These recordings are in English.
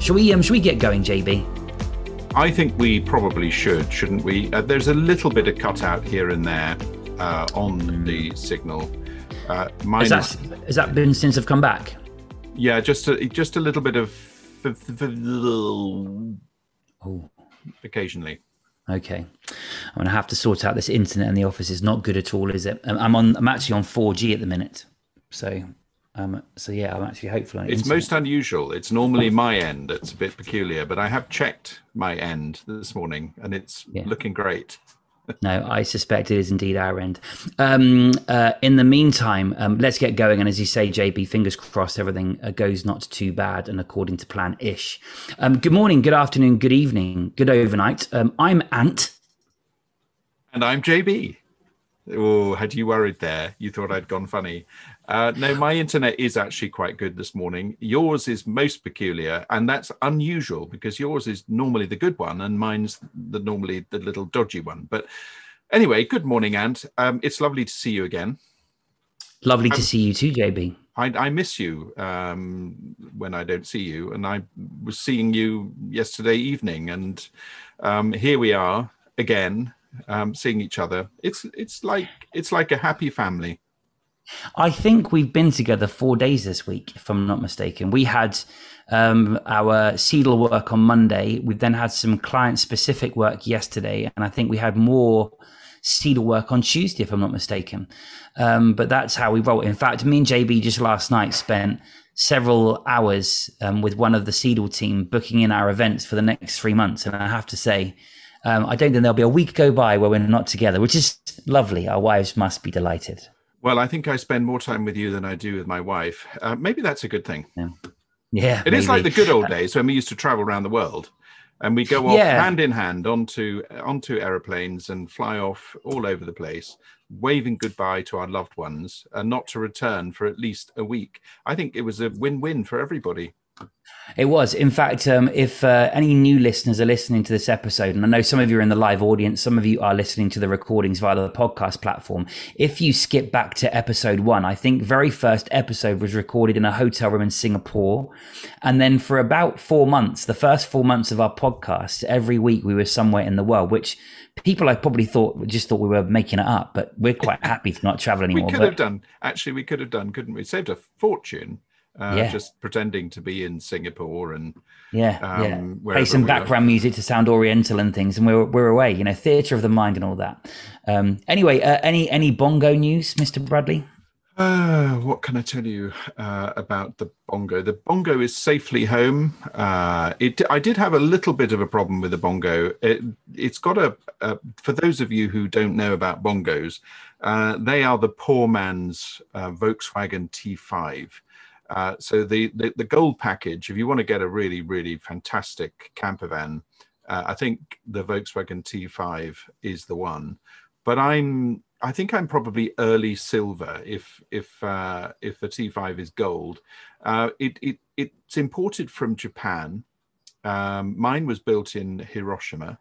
Shall we? Um, shall we get going, JB? I think we probably should, shouldn't we? Uh, there's a little bit of cutout here and there uh, on the signal. Uh, mine is that, has that been since I've come back? Yeah, just a, just a little bit of oh. occasionally. Okay, I'm gonna have to sort out this internet in the office. It's not good at all, is it? I'm on. I'm actually on 4G at the minute, so um, so yeah, I'm actually hopeful. it's internet. most unusual. It's normally my end that's a bit peculiar, but I have checked my end this morning, and it's yeah. looking great no, I suspect it is indeed our end. Um, uh, in the meantime, um, let's get going. And as you say, JB, fingers crossed, everything uh, goes not too bad and according to plan ish. Um, good morning, good afternoon, good evening, good overnight. Um, I'm Ant. And I'm JB. Oh, had you worried there? You thought I'd gone funny. Uh, no, my internet is actually quite good this morning. Yours is most peculiar, and that's unusual because yours is normally the good one, and mine's the normally the little dodgy one. But anyway, good morning, Ant. Um, it's lovely to see you again. Lovely um, to see you too, JB. I, I miss you um, when I don't see you, and I was seeing you yesterday evening, and um, here we are again, um, seeing each other. It's it's like it's like a happy family. I think we've been together four days this week, if I'm not mistaken. We had um, our Seedle work on Monday. We've then had some client specific work yesterday, and I think we had more Seedle work on Tuesday, if I'm not mistaken. Um, but that's how we roll. In fact, me and JB just last night spent several hours um, with one of the Seedle team booking in our events for the next three months, and I have to say. Um, I don't think there'll be a week go by where we're not together, which is lovely. Our wives must be delighted. Well, I think I spend more time with you than I do with my wife. Uh, maybe that's a good thing. Yeah, yeah it is like the good old days when we used to travel around the world, and we go off yeah. hand in hand onto onto aeroplanes and fly off all over the place, waving goodbye to our loved ones, and not to return for at least a week. I think it was a win-win for everybody. It was. In fact, um, if uh, any new listeners are listening to this episode, and I know some of you are in the live audience, some of you are listening to the recordings via the podcast platform. If you skip back to episode one, I think very first episode was recorded in a hotel room in Singapore. And then for about four months, the first four months of our podcast, every week we were somewhere in the world, which people I probably thought just thought we were making it up, but we're quite happy to not travel anymore. We could but... have done, actually, we could have done, couldn't we? Saved a fortune uh, yeah. just pretending to be in Singapore and yeah, um, yeah. play some background music to sound Oriental and things, and we're we're away. You know, theatre of the mind and all that. Um, anyway, uh, any any bongo news, Mister Bradley? Uh, what can I tell you uh, about the bongo? The bongo is safely home. Uh, it, I did have a little bit of a problem with the bongo. It, has got a, a, for those of you who don't know about bongos, uh, they are the poor man's uh, Volkswagen T5. Uh, so the, the, the gold package, if you want to get a really really fantastic camper van, uh, I think the Volkswagen T5 is the one. But I'm I think I'm probably early silver if if uh, if the T5 is gold. Uh, it, it it's imported from Japan. Um, mine was built in Hiroshima,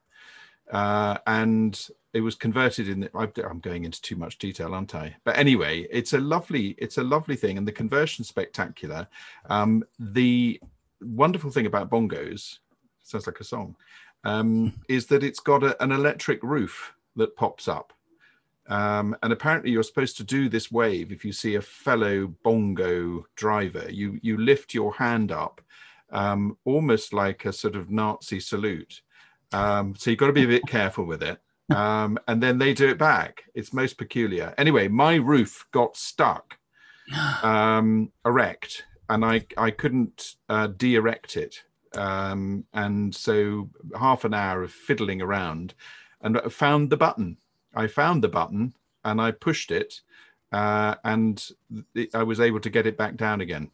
uh, and it was converted in the i'm going into too much detail aren't i? But anyway it's a lovely it's a lovely thing and the conversion spectacular. Um, the wonderful thing about bongos sounds like a song um, is that it's got a, an electric roof that pops up. Um, and apparently you're supposed to do this wave if you see a fellow bongo driver. You you lift your hand up um, almost like a sort of nazi salute. Um, so you've got to be a bit careful with it um, and then they do it back. It's most peculiar. Anyway, my roof got stuck um, erect, and I I couldn't uh, de-erect it. Um, and so half an hour of fiddling around, and found the button. I found the button, and I pushed it, uh, and th- I was able to get it back down again.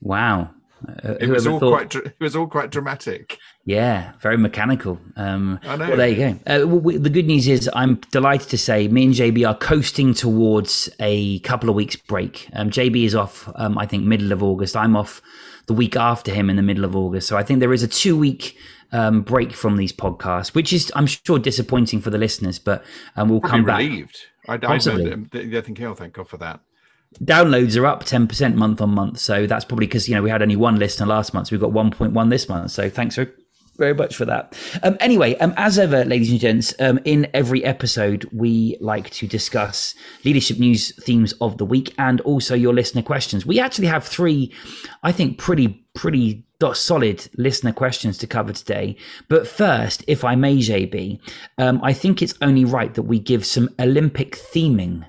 Wow, uh, it was all thought... quite. It was all quite dramatic. Yeah, very mechanical. Um, I know. Well, there you go. Uh, we, the good news is, I'm delighted to say, me and JB are coasting towards a couple of weeks break. Um, JB is off. Um, I think middle of August. I'm off the week after him in the middle of August. So I think there is a two week um, break from these podcasts, which is, I'm sure, disappointing for the listeners. But um, we'll Probably come back. Relieved. I, I, I, I think, oh, thank God for that. Downloads are up 10% month on month. So that's probably because, you know, we had only one listener last month. So we've got 1.1 this month. So thanks for very much for that. Um, anyway, um, as ever, ladies and gents, um, in every episode, we like to discuss leadership news themes of the week and also your listener questions. We actually have three, I think, pretty, pretty solid listener questions to cover today. But first, if I may, JB, um, I think it's only right that we give some Olympic theming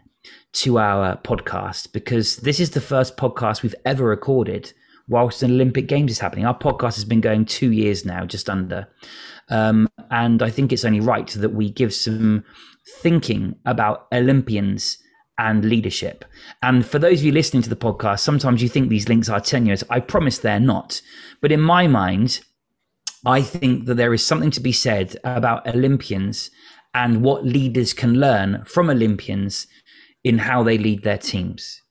to our podcast because this is the first podcast we've ever recorded whilst an Olympic Games is happening. Our podcast has been going two years now, just under. Um, and I think it's only right that we give some thinking about Olympians and leadership. And for those of you listening to the podcast, sometimes you think these links are tenuous. I promise they're not. But in my mind, I think that there is something to be said about Olympians and what leaders can learn from Olympians in how they lead their teams.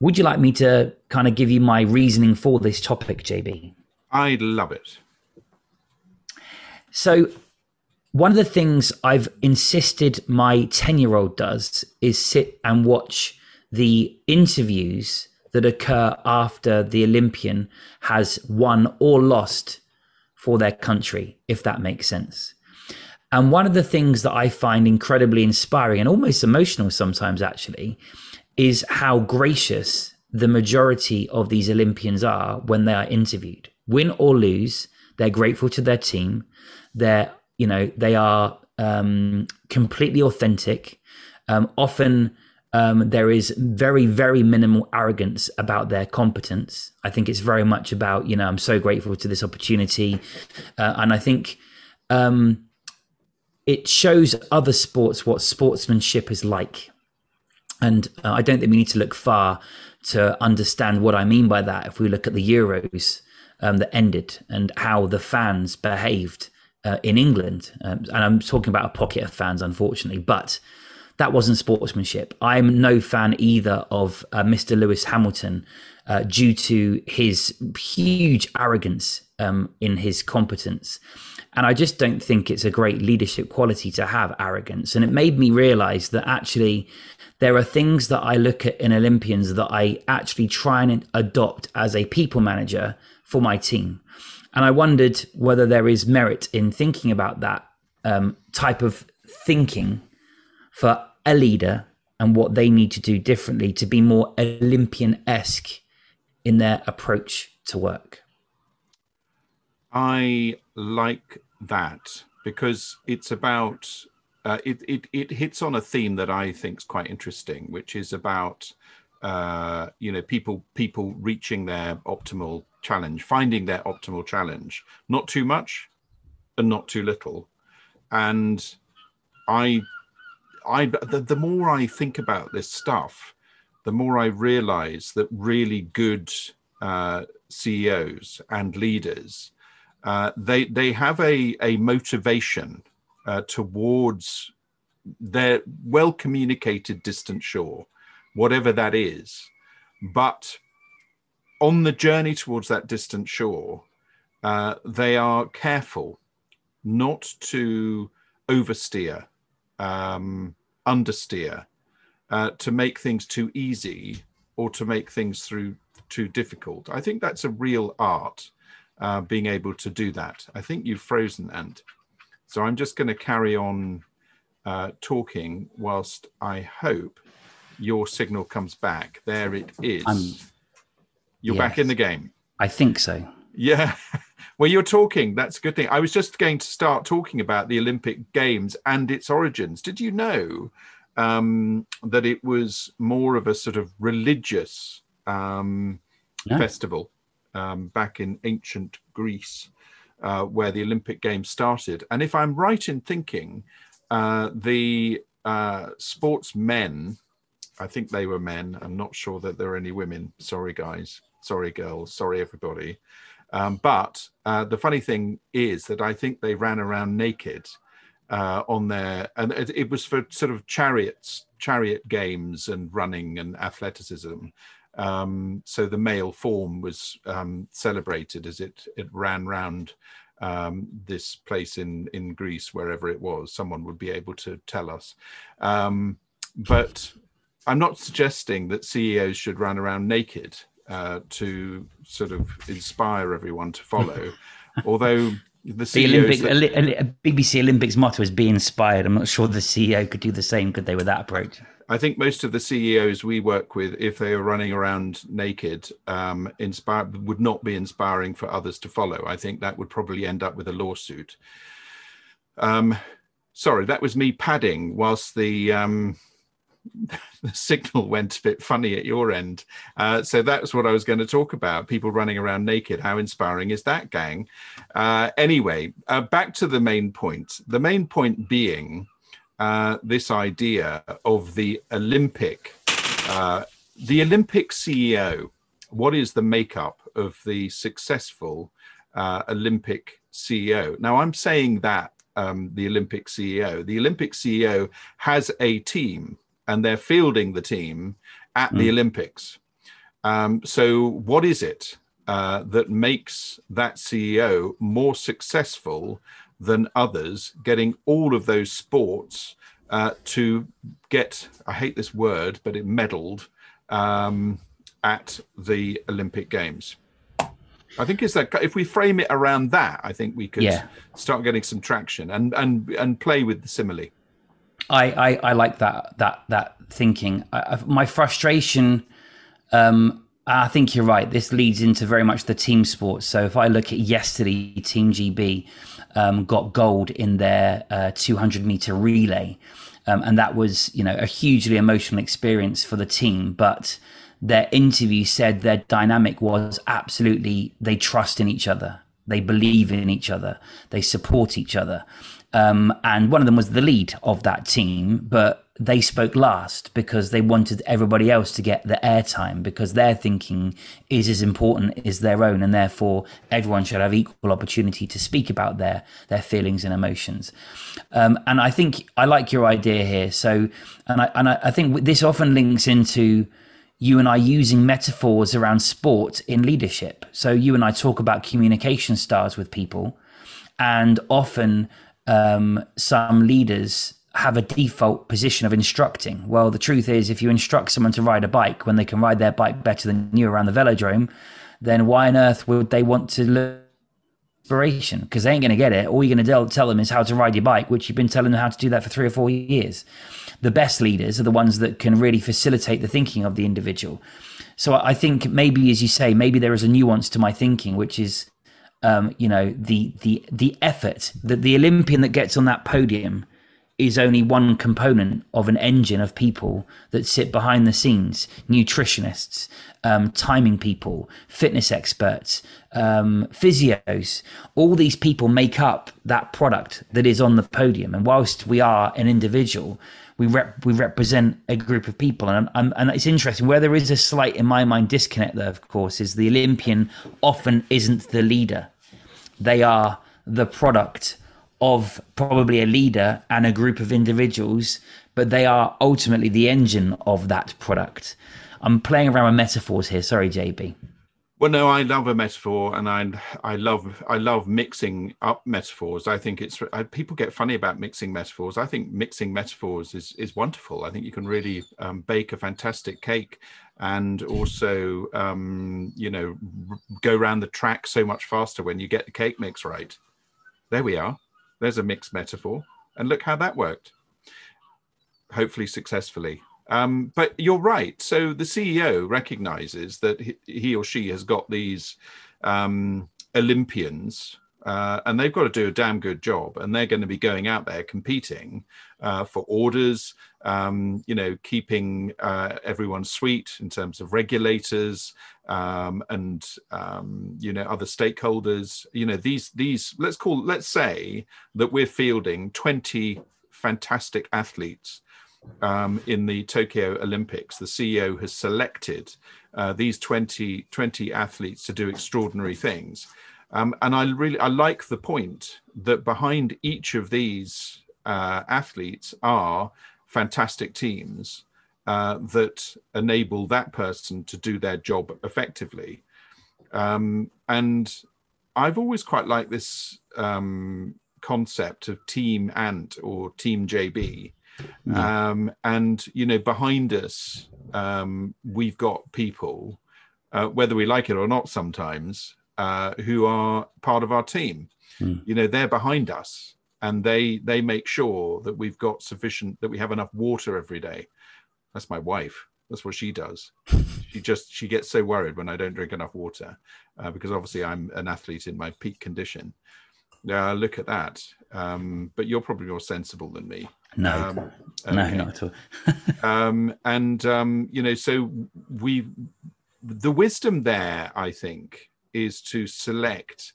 Would you like me to kind of give you my reasoning for this topic, JB? I'd love it. So, one of the things I've insisted my 10 year old does is sit and watch the interviews that occur after the Olympian has won or lost for their country, if that makes sense. And one of the things that I find incredibly inspiring and almost emotional sometimes, actually, is how gracious the majority of these Olympians are when they are interviewed. Win or lose, they're grateful to their team. They're, you know, they are um, completely authentic. Um, often um, there is very, very minimal arrogance about their competence. I think it's very much about, you know, I'm so grateful to this opportunity. Uh, and I think um, it shows other sports what sportsmanship is like. And uh, I don't think we need to look far to understand what I mean by that. If we look at the Euros um, that ended and how the fans behaved uh, in England, um, and I'm talking about a pocket of fans, unfortunately, but that wasn't sportsmanship. I'm no fan either of uh, Mr. Lewis Hamilton uh, due to his huge arrogance um, in his competence. And I just don't think it's a great leadership quality to have arrogance. And it made me realize that actually there are things that I look at in Olympians that I actually try and adopt as a people manager for my team. And I wondered whether there is merit in thinking about that um, type of thinking for a leader and what they need to do differently to be more Olympian esque in their approach to work. I like that because it's about uh, it, it it hits on a theme that I think is quite interesting, which is about uh, you know people people reaching their optimal challenge, finding their optimal challenge, not too much and not too little, and I I the, the more I think about this stuff, the more I realize that really good uh, CEOs and leaders uh, they they have a a motivation uh, towards their well communicated distant shore, whatever that is. But on the journey towards that distant shore, uh, they are careful not to oversteer, um, understeer, uh, to make things too easy or to make things through too difficult. I think that's a real art uh, being able to do that. I think you've frozen, Ant. So I'm just going to carry on uh, talking whilst I hope your signal comes back. There it is. Um, you're yes, back in the game. I think so. Yeah. well, you're talking. That's a good thing. I was just going to start talking about the Olympic Games and its origins. Did you know um, that it was more of a sort of religious um, festival? Um, back in ancient Greece, uh, where the Olympic Games started. And if I'm right in thinking, uh, the uh, sportsmen, I think they were men. I'm not sure that there are any women. Sorry, guys. Sorry, girls. Sorry, everybody. Um, but uh, the funny thing is that I think they ran around naked uh, on their, and it, it, was for sort of chariots, chariot games and running and athleticism. Um, so the male form was um, celebrated as it, it ran round um, this place in, in Greece, wherever it was. Someone would be able to tell us. Um, but I'm not suggesting that CEOs should run around naked uh, to sort of inspire everyone to follow. Although the, the Olympic that, BBC Olympics motto is "Be inspired." I'm not sure the CEO could do the same, could they, with that approach? I think most of the CEOs we work with, if they are running around naked, um, inspire would not be inspiring for others to follow. I think that would probably end up with a lawsuit. Um, sorry, that was me padding whilst the um, the signal went a bit funny at your end. Uh, so that's what I was going to talk about people running around naked. How inspiring is that, gang? Uh, anyway, uh, back to the main point. The main point being uh, this idea of the Olympic, uh, the Olympic CEO. What is the makeup of the successful uh, Olympic CEO? Now, I'm saying that um, the Olympic CEO. The Olympic CEO has a team and they're fielding the team at mm. the Olympics. Um, so, what is it uh, that makes that CEO more successful than others, getting all of those sports uh, to get, I hate this word, but it medaled um, at the Olympic Games? I think it's that if we frame it around that, I think we could yeah. start getting some traction and and and play with the simile. I, I, I like that that that thinking. I, my frustration, um, I think you're right. This leads into very much the team sports. So if I look at yesterday, Team GB um, got gold in their uh, 200 meter relay, um, and that was you know a hugely emotional experience for the team. But their interview said their dynamic was absolutely they trust in each other, they believe in each other, they support each other. Um, and one of them was the lead of that team, but they spoke last because they wanted everybody else to get the airtime because their thinking is as important as their own, and therefore everyone should have equal opportunity to speak about their their feelings and emotions. Um, and I think I like your idea here. So, and I and I, I think this often links into you and I using metaphors around sport in leadership. So you and I talk about communication styles with people, and often um, some leaders have a default position of instructing. Well, the truth is, if you instruct someone to ride a bike when they can ride their bike better than you around the velodrome, then why on earth would they want to learn inspiration? Because they ain't going to get it. All you're going to tell them is how to ride your bike, which you've been telling them how to do that for three or four years. The best leaders are the ones that can really facilitate the thinking of the individual. So I think maybe, as you say, maybe there is a nuance to my thinking, which is um, you know the the the effort that the Olympian that gets on that podium is only one component of an engine of people that sit behind the scenes nutritionists um, timing people fitness experts um, physios. All these people make up that product that is on the podium. And whilst we are an individual we rep- we represent a group of people, and and it's interesting where there is a slight, in my mind, disconnect there. Of course, is the Olympian often isn't the leader; they are the product of probably a leader and a group of individuals, but they are ultimately the engine of that product. I'm playing around with metaphors here. Sorry, JB. Well, no, I love a metaphor, and I I love I love mixing up metaphors. I think it's I, people get funny about mixing metaphors. I think mixing metaphors is is wonderful. I think you can really um, bake a fantastic cake, and also um, you know r- go around the track so much faster when you get the cake mix right. There we are. There's a mixed metaphor, and look how that worked. Hopefully successfully. Um, but you're right. So the CEO recognizes that he, or she has got these um, Olympians, uh, and they've got to do a damn good job. And they're going to be going out there competing uh, for orders, um, you know, keeping uh, everyone sweet in terms of regulators um, and um, you know other stakeholders. You know, these these let's call let's say that we're fielding 20 fantastic athletes um, in the Tokyo Olympics, the CEO has selected uh, these 20, 20 athletes to do extraordinary things. Um, and I really I like the point that behind each of these uh, athletes are fantastic teams uh, that enable that person to do their job effectively. Um, and I've always quite liked this um, concept of Team Ant or Team JB Yeah. Um, and you know, behind us, um, we've got people, uh, whether we like it or not, sometimes uh, who are part of our team. Mm. You know, they're behind us, and they they make sure that we've got sufficient that we have enough water every day. That's my wife. That's what she does. she just she gets so worried when I don't drink enough water, uh, because obviously I'm an athlete in my peak condition. Uh, look at that. Um, but you're probably more sensible than me. No, um, okay. no, not at all. um, and um, you know, so we the wisdom there, I think, is to select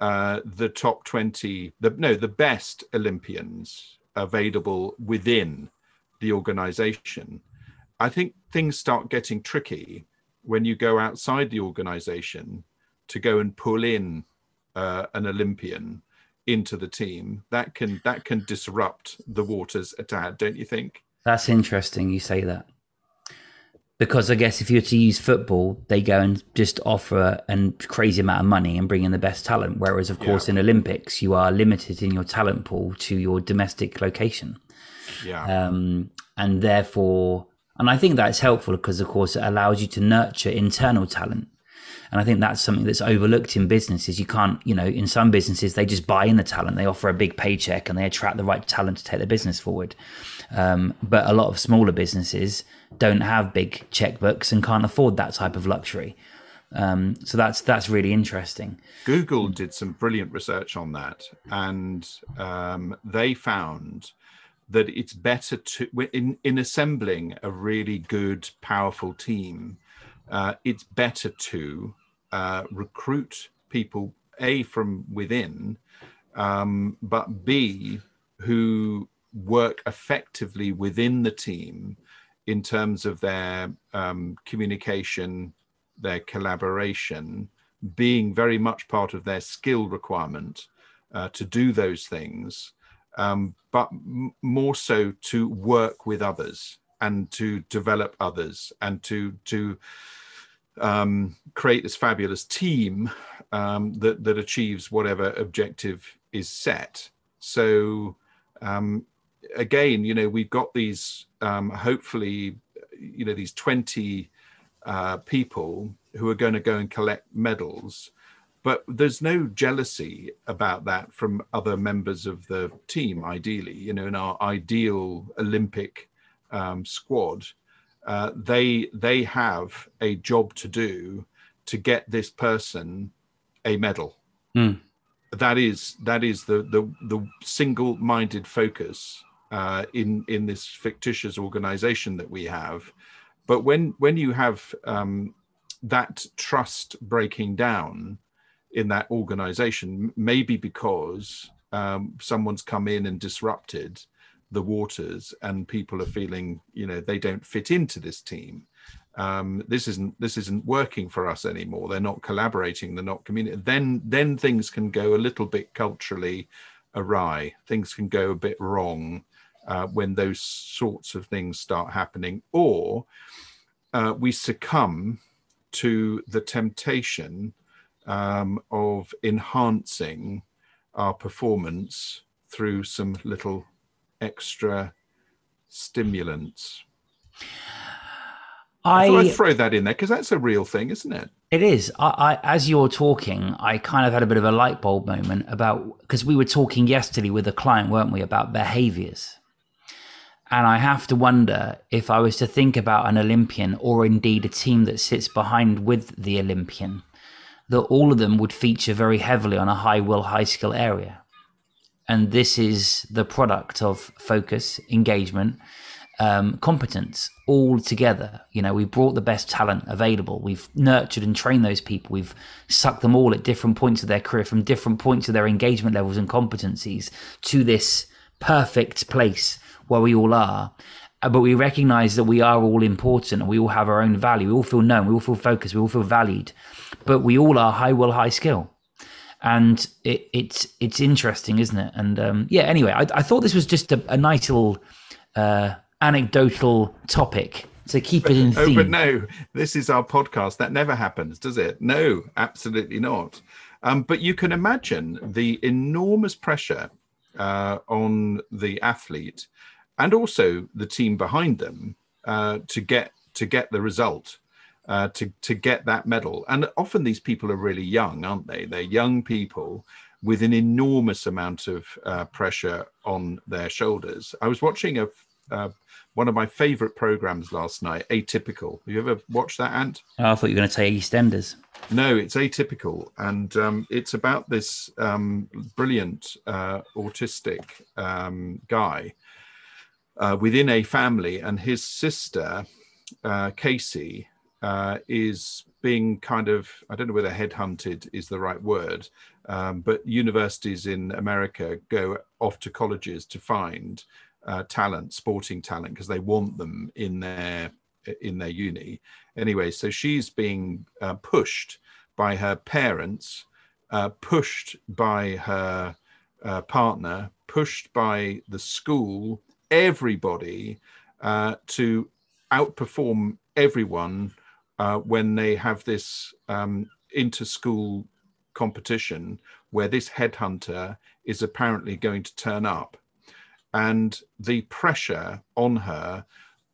uh, the top twenty, the no, the best Olympians available within the organization. I think things start getting tricky when you go outside the organization to go and pull in uh, an Olympian into the team, that can that can disrupt the waters a tad, don't you think? That's interesting. You say that because I guess if you were to use football, they go and just offer a crazy amount of money and bring in the best talent. Whereas, of course, yeah. in Olympics, you are limited in your talent pool to your domestic location. Yeah. Um, and therefore, and I think that's helpful because, of course, it allows you to nurture internal talent. And I think that's something that's overlooked in businesses. You can't, you know, in some businesses, they just buy in the talent, they offer a big paycheck and they attract the right talent to take their business forward. Um, but a lot of smaller businesses don't have big checkbooks and can't afford that type of luxury. Um, so that's that's really interesting. Google did some brilliant research on that, and um, they found that it's better to in in assembling a really good, powerful team uh, it's better to uh, recruit people a from within, um, but b who work effectively within the team in terms of their um, communication, their collaboration, being very much part of their skill requirement uh, to do those things, um, but m- more so to work with others and to develop others and to to um, create this fabulous team um, that that achieves whatever objective is set. So um, again, you know, we've got these um, hopefully, you know, these twenty uh, people who are going to go and collect medals. But there's no jealousy about that from other members of the team. Ideally, you know, in our ideal Olympic um, squad, uh, they they have a job to do to get this person a medal. Mm. That is that is the the, the single minded focus uh, in in this fictitious organization that we have. But when when you have um, that trust breaking down in that organization, maybe because um, someone's come in and disrupted the waters and people are feeling you know they don't fit into this team. Um, this isn't this isn't working for us anymore. They're not collaborating. They're not communicating then then things can go a little bit culturally awry. Things can go a bit wrong uh, when those sorts of things start happening. Or uh, we succumb to the temptation um, of enhancing our performance through some little extra stimulants. I, I throw that in there because that's a real thing, isn't it? It is. I, I, as you're talking, I kind of had a bit of a light bulb moment about because we were talking yesterday with a client, weren't we, about behaviors. And I have to wonder if I was to think about an Olympian or indeed a team that sits behind with the Olympian, that all of them would feature very heavily on a high will, high skill area and this is the product of focus, engagement, um, competence all together. You know, we brought the best talent available. We've nurtured and trained those people. We've sucked them all at different points of their career, from different points of their engagement levels and competencies to this perfect place where we all are. Uh, but we recognize that we are all important and we all have our own value. We all feel known. We all feel focused. We all feel valued. But we all are high will, high skill and it, it's it's interesting, isn't it? And um, yeah, anyway, I, I, thought this was just a, a nice little uh, anecdotal topic to keep it in theme. Oh, but no, this is our podcast. That never happens, does it? No, absolutely not. Um, but you can imagine the enormous pressure uh, on the athlete and also the team behind them uh, to get to get the result, uh, to to get that medal. And often these people are really young, aren't they? They're young people with an enormous amount of uh, pressure on their shoulders. I was watching a uh, one of my favorite programs last night, Atypical. Have you ever watched that, Ant? Oh, I thought you were going to say EastEnders. No, it's Atypical, and um, it's about this um, brilliant uh, autistic um, guy uh, within a family, and his sister, uh, Casey, uh, is being kind of, I don't know whether headhunted is the right word, um, but universities in America go off to colleges to find uh, talent, sporting talent, because they want them in their in their uni. Anyway, so she's being uh, pushed by her parents, uh, pushed by her uh, partner, pushed by the school, everybody uh, to outperform everyone uh, when they have this um, inter-school competition where this headhunter is apparently going to turn up and the pressure on her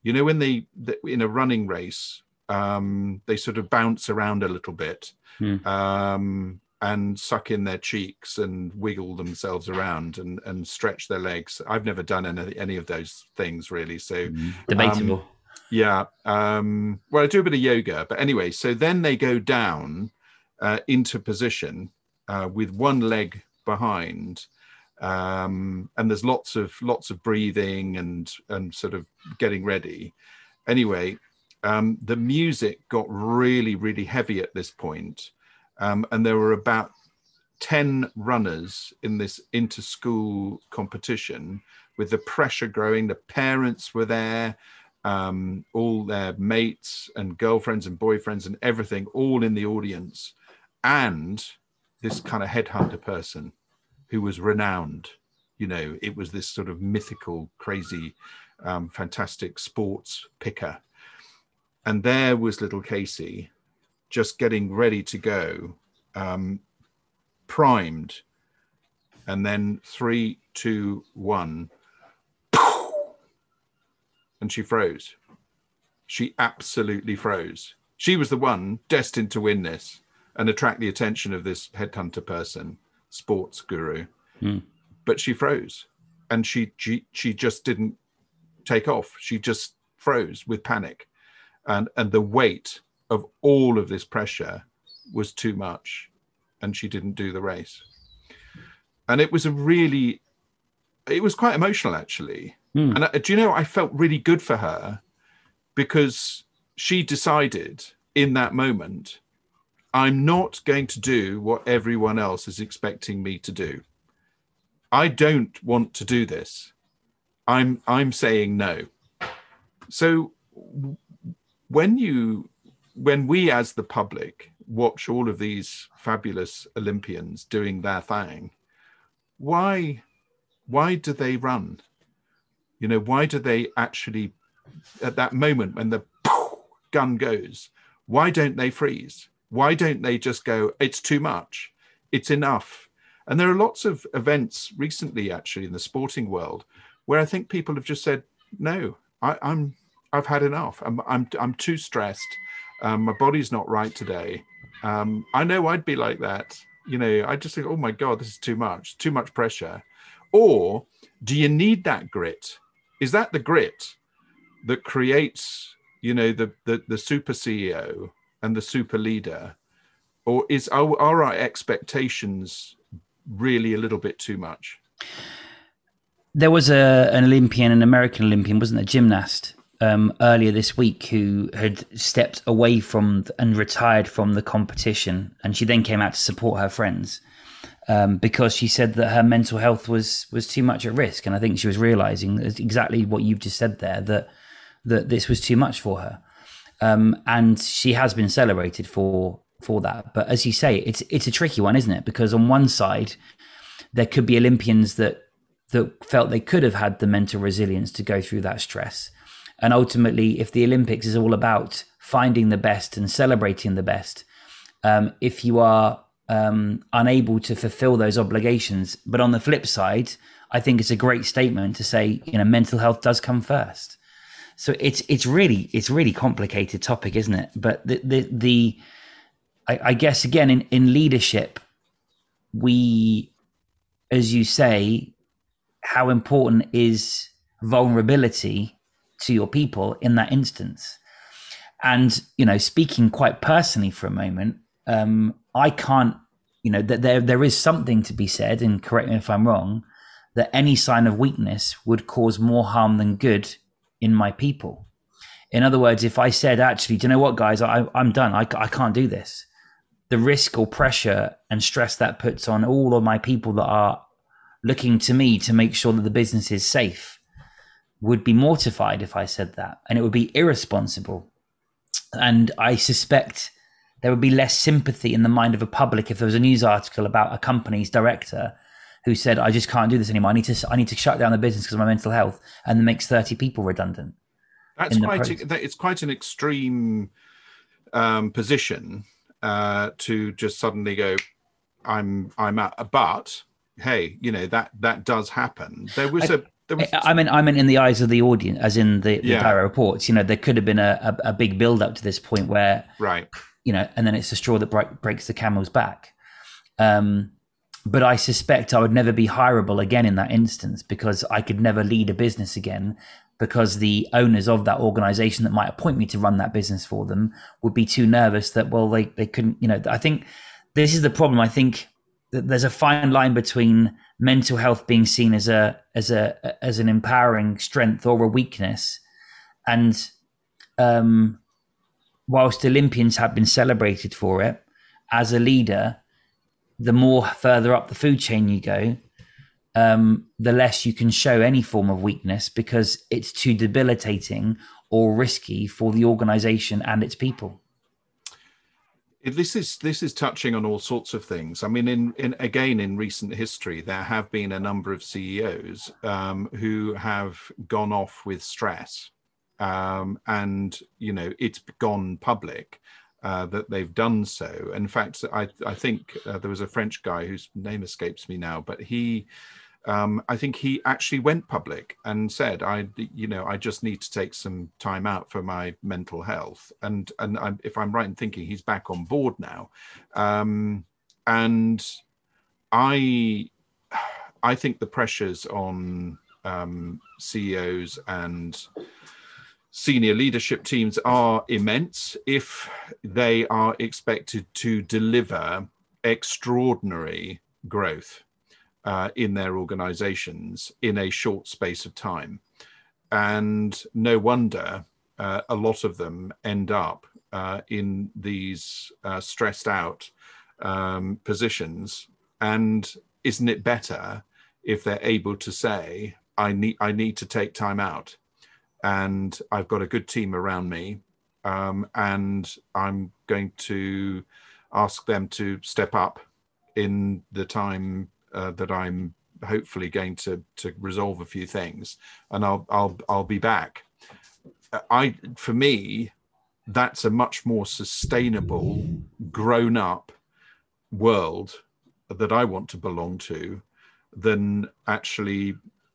you know when they in a running race um, they sort of bounce around a little bit mm. um, and suck in their cheeks and wiggle themselves around and, and stretch their legs i've never done any, any of those things really so mm. debatable um, yeah um, well i do a bit of yoga but anyway so then they go down uh, into position uh, with one leg behind um, and there's lots of lots of breathing and and sort of getting ready. Anyway, um, the music got really really heavy at this point, um, and there were about ten runners in this inter-school competition with the pressure growing. The parents were there. Um, all their mates and girlfriends and boyfriends and everything, all in the audience, and this kind of headhunter person who was renowned. You know, it was this sort of mythical, crazy, um, fantastic sports picker. And there was little Casey just getting ready to go, um, primed. And then three, two, one, and she froze. She absolutely froze. She was the one destined to win this and attract the attention of this headhunter person sports guru, mm. but she froze, and she, she she just didn't take off. She just froze with panic, and and the weight of all of this pressure was too much, and she didn't do the race. And it was a really, it was quite emotional actually. Mm. And I, uh, do you know, I felt really good for her because she decided in that moment I'm not going to do what everyone else is expecting me to do. I don't want to do this. I'm I'm saying no. So when you when we as the public watch all of these fabulous Olympians doing their thing, why why do they run? You know, why do they actually at that moment when the gun goes, why don't they freeze? Why don't they just go, it's too much, it's enough? And there are lots of events recently, actually, in the sporting world, where I think people have just said, no, I, am I've had enough. I'm I'm I'm too stressed. Um, my body's not right today. Um, I know I'd be like that. You know, I just think, oh my god, this is too much, too much pressure. Or do you need that grit? Is that the grit that creates, you know, the the, the super CEO and the super leader, or is are, our expectations really a little bit too much? There was a an Olympian, an American Olympian, wasn't a gymnast um, earlier this week who had stepped away from and retired from the competition, and she then came out to support her friends um, because she said that her mental health was was too much at risk, and I think she was realizing exactly what you've just said there that that this was too much for her um, and she has been celebrated for for that. But as you say, it's it's a tricky one, isn't it? Because on one side, there could be Olympians that that felt they could have had the mental resilience to go through that stress, and ultimately, if the Olympics is all about finding the best and celebrating the best, um, if you are um, unable to fulfill those obligations. But on the flip side, I think it's a great statement to say, you know, mental health does come first. So it's it's really it's really complicated topic, isn't it? But the the, the I, I guess again in, in leadership, we, as you say, how important is vulnerability to your people in that instance? And you know, speaking quite personally for a moment, um, I can't, you know, that there there is something to be said, and correct me if I'm wrong, that any sign of weakness would cause more harm than good in my people. In other words, if I said, actually, do you know what, guys, I, I'm done. I, I can't do this. The risk or pressure and stress that puts on all of my people that are looking to me to make sure that the business is safe would be mortified if I said that. And it would be irresponsible. And I suspect there would be less sympathy in the mind of a public if there was a news article about a company's director who said, "I just can't do this anymore. I need to I need to shut down the business because of my mental health," and then makes thirty people redundant. That's quite a, it's quite an extreme um, position uh, to just suddenly go, "I'm I'm at," but hey, you know that that does happen. There was I, a there was... I mean, I mean, in the eyes of the audience, as in the, the yeah. reports, you know, there could have been a, a, a big build up to this point where, right, you know, and then it's a straw that breaks the camel's back. Um, but I suspect I would never be hireable again in that instance because I could never lead a business again because the owners of that organization that might appoint me to run that business for them would be too nervous that well they, they couldn't you know I think this is the problem I think that there's a fine line between mental health being seen as a as a as an empowering strength or a weakness and um whilst Olympians have been celebrated for it as a leader the more further up the food chain you go, um, the less you can show any form of weakness because it's too debilitating or risky for the organization and its people. This is this is touching on all sorts of things. I mean, in, in again in recent history, there have been a number of CEOs um, who have gone off with stress, um, and you know it's gone public uh, that they've done so. In fact, I, I think uh, there was a French guy whose name escapes me now, but he, um, I think he actually went public and said, "I, you know, I just need to take some time out for my mental health." And and I'm, if I'm right in thinking, he's back on board now, um, and I, I think the pressures on um, CEOs and senior leadership teams are immense if they are expected to deliver extraordinary growth uh, in their organizations in a short space of time. And no wonder uh, a lot of them end up uh, in these uh, stressed out um, positions. And isn't it better if they're able to say, I need, I need to take time out? And I've got a good team around me, um, and I'm going to ask them to step up in the time uh, that I'm hopefully going to to resolve a few things, and I'll I'll I'll be back. I for me, that's a much more sustainable, grown up world that I want to belong to than actually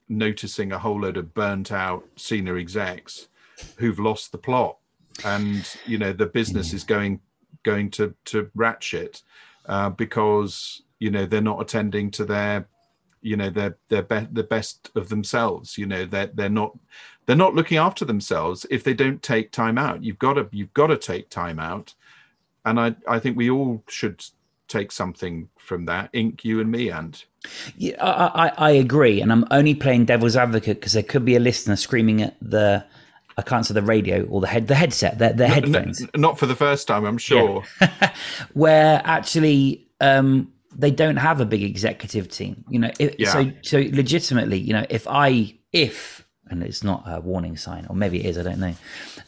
noticing a whole load of burnt out senior execs who've lost the plot. And you know the business is going going to to ratchet uh, because you know they're not attending to their you know they're they're be- the best of themselves. You know they're they're not they're not looking after themselves if they don't take time out. You've got to you've got to take time out. And i i think we all should take something from that ink you and me and yeah, I, I, I agree, and I'm only playing devil's advocate because there could be a listener screaming at the I can't say the radio or the head the headset, the, the headphones. not for the first time, I'm sure. Yeah. Where actually um, they don't have a big executive team, you know. If, yeah. So so legitimately, you know, if I if and it's not a warning sign, or maybe it is, I don't know.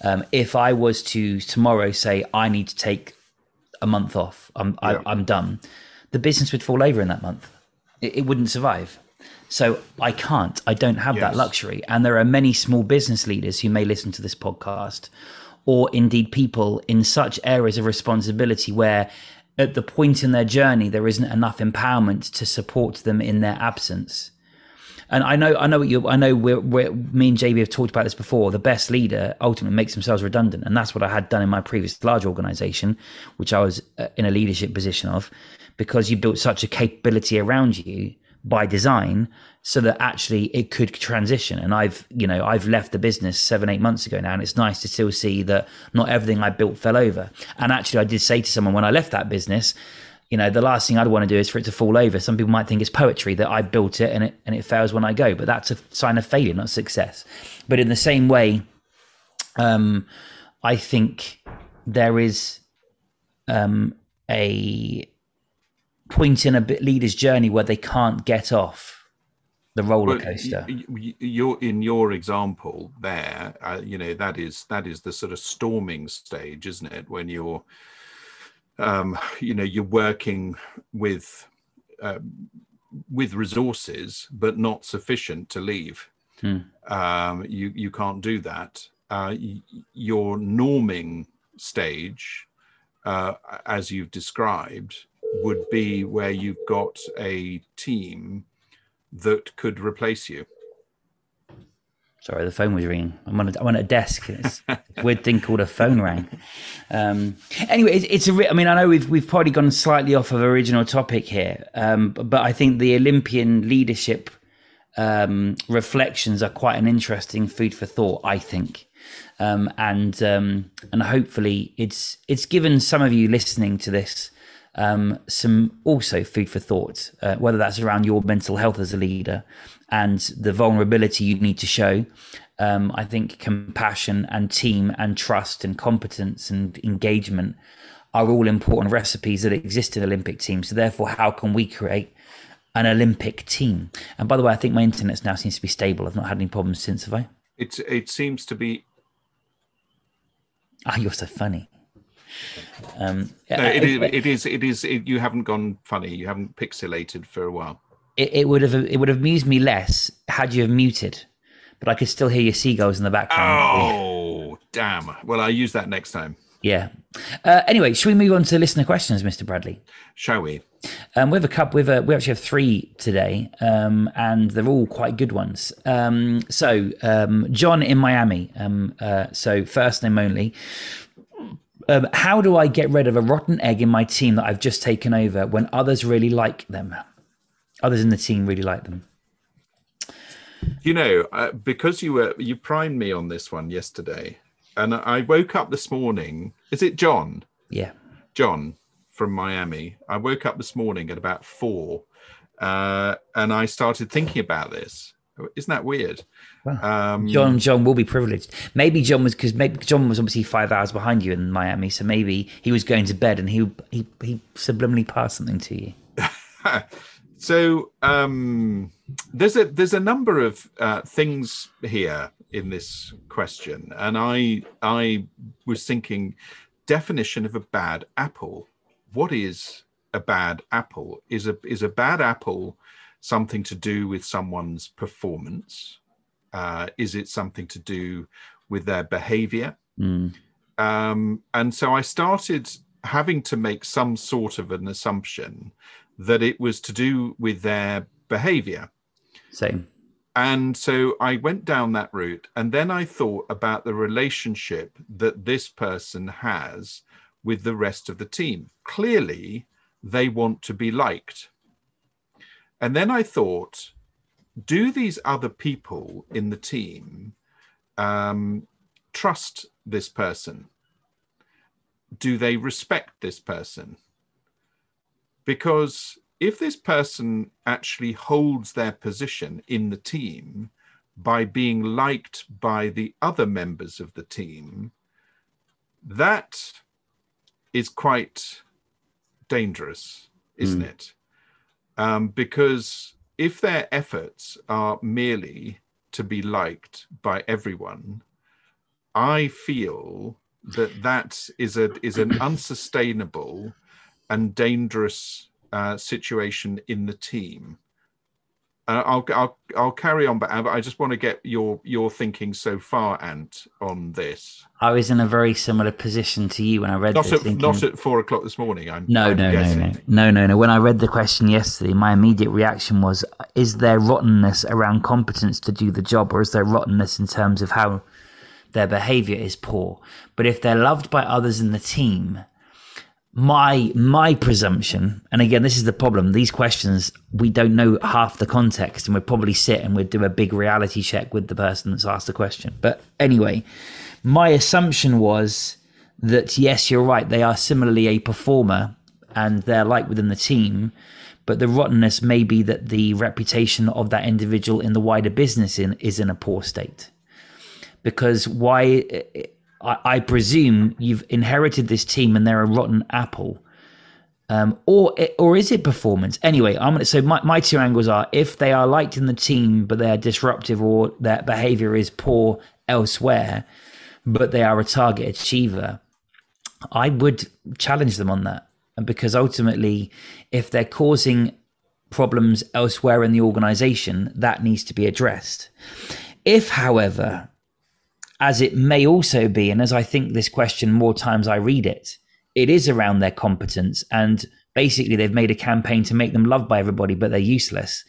Um, if I was to tomorrow say I need to take a month off, I'm yeah. I, I'm done. The business would fall over in that month it, it wouldn't survive. So I can't. I don't have yes. that luxury. And there are many small business leaders who may listen to this podcast, or indeed people in such areas of responsibility where at the point in their journey there isn't enough empowerment to support them in their absence. And I know, I know what you, I know we're, we're, me and JB have talked about this before. The best leader ultimately makes themselves redundant, and that's what I had done in my previous large organization, which I was uh, in a leadership position of, because you built such a capability around you by design so that actually it could transition. And i've you know i've left the business seven eight months ago now and it's nice to still see that not everything i built fell over. And actually i did say to someone when i left that business you know the last thing i'd want to do is for it to fall over some people might think it's poetry that i built it and it and it fails when i go but that's a sign of failure not success but in the same way um i think there is um a point in a leader's journey where they can't get off the roller coaster. You're in your example there. Uh, you know that is that is the sort of storming stage, isn't it? When you're, um, you know, you're working with uh, with resources, but not sufficient to leave. Hmm. Um, you you can't do that. Uh, your norming stage, uh, as you've described, would be where you've got a team that could replace you. Sorry, the phone was ringing. I'm on a, I'm on a desk. It's a weird thing called a phone rang. Um, anyway, it's, it's a. I mean, I know we've we've probably gone slightly off of original topic here, um, but, but, I think the Olympian leadership um, reflections are quite an interesting food for thought. I think, um, and um, and hopefully it's it's given some of you listening to this um, some also food for thought, uh, whether that's around your mental health as a leader and the vulnerability you need to show. Um, I think compassion and team and trust and competence and engagement are all important recipes that exist in Olympic teams. So therefore, how can we create an Olympic team? And by the way, I think my internet now seems to be stable. I've not had any problems since, have I? It's it seems to be. Ah, you're so funny. Um, no, it, is, it is. It is. It, you haven't gone funny. You haven't pixelated for a while. It, it, would have. It would have amused me less had you have muted, but I could still hear your seagulls in the background. Oh, damn! Well, I'll use that next time. Yeah. Uh, anyway, should we move on to listener questions, Mr. Bradley? Shall we? Um, we have a couple. We, have a, we actually have three today, um, and they're all quite good ones. Um, so, um, John in Miami. Um, uh, so, first name only. Um, how do I get rid of a rotten egg in my team that I've just taken over when others really like them? Others in the team really like them. You know, uh, because you were you primed me on this one yesterday, and I woke up this morning. Is it John? Yeah, John from Miami. I woke up this morning at about four, uh, and I started thinking about this. Isn't that weird? Um, John John will be privileged. Maybe John was because maybe John was obviously five hours behind you in Miami, so maybe he was going to bed and he he he subliminally passed something to you. so um, there's a there's a number of uh, things here in this question, and I I was thinking definition of a bad apple. What is a bad apple? Is a is a bad apple something to do with someone's performance? Uh, is it something to do with their behavior? Mm. Um, and so I started having to make some sort of an assumption that it was to do with their behavior. Same. And so I went down that route. And then I thought about the relationship that this person has with the rest of the team. Clearly, they want to be liked. And then I thought, do these other people in the team um, trust this person? Do they respect this person? Because if this person actually holds their position in the team by being liked by the other members of the team, that is quite dangerous, isn't mm. it? Um, because if their efforts are merely to be liked by everyone, I feel that that is a is an unsustainable and dangerous uh, situation in the team. Uh, I'll, I'll I'll carry on, but I just want to get your your thinking so far, Ant, on this. I was in a very similar position to you when I read not this. At, thinking, not at four o'clock this morning. I'm, no, I'm no, no, no, no, no, no. When I read the question yesterday, my immediate reaction was: Is there rottenness around competence to do the job, or is there rottenness in terms of how their behaviour is poor? But if they're loved by others in the team, my my presumption and again this is the problem these questions we don't know half the context and we'd probably sit and we'd do a big reality check with the person that's asked the question. But anyway my assumption was that yes you're right they are similarly a performer and they're like within the team but the rottenness may be that the reputation of that individual in the wider business in, is in a poor state. Because why I, I presume you've inherited this team and they're a rotten apple. Um, or or is it performance? Anyway, I'm gonna so my, my two angles are if they are liked in the team but they are disruptive or their behavior is poor elsewhere, but they are a target achiever, I would challenge them on that. And because ultimately, if they're causing problems elsewhere in the organization, that needs to be addressed. If, however, as it may also be, and as I think this question more times I read it, it is around their competence. And basically, they've made a campaign to make them loved by everybody, but they're useless.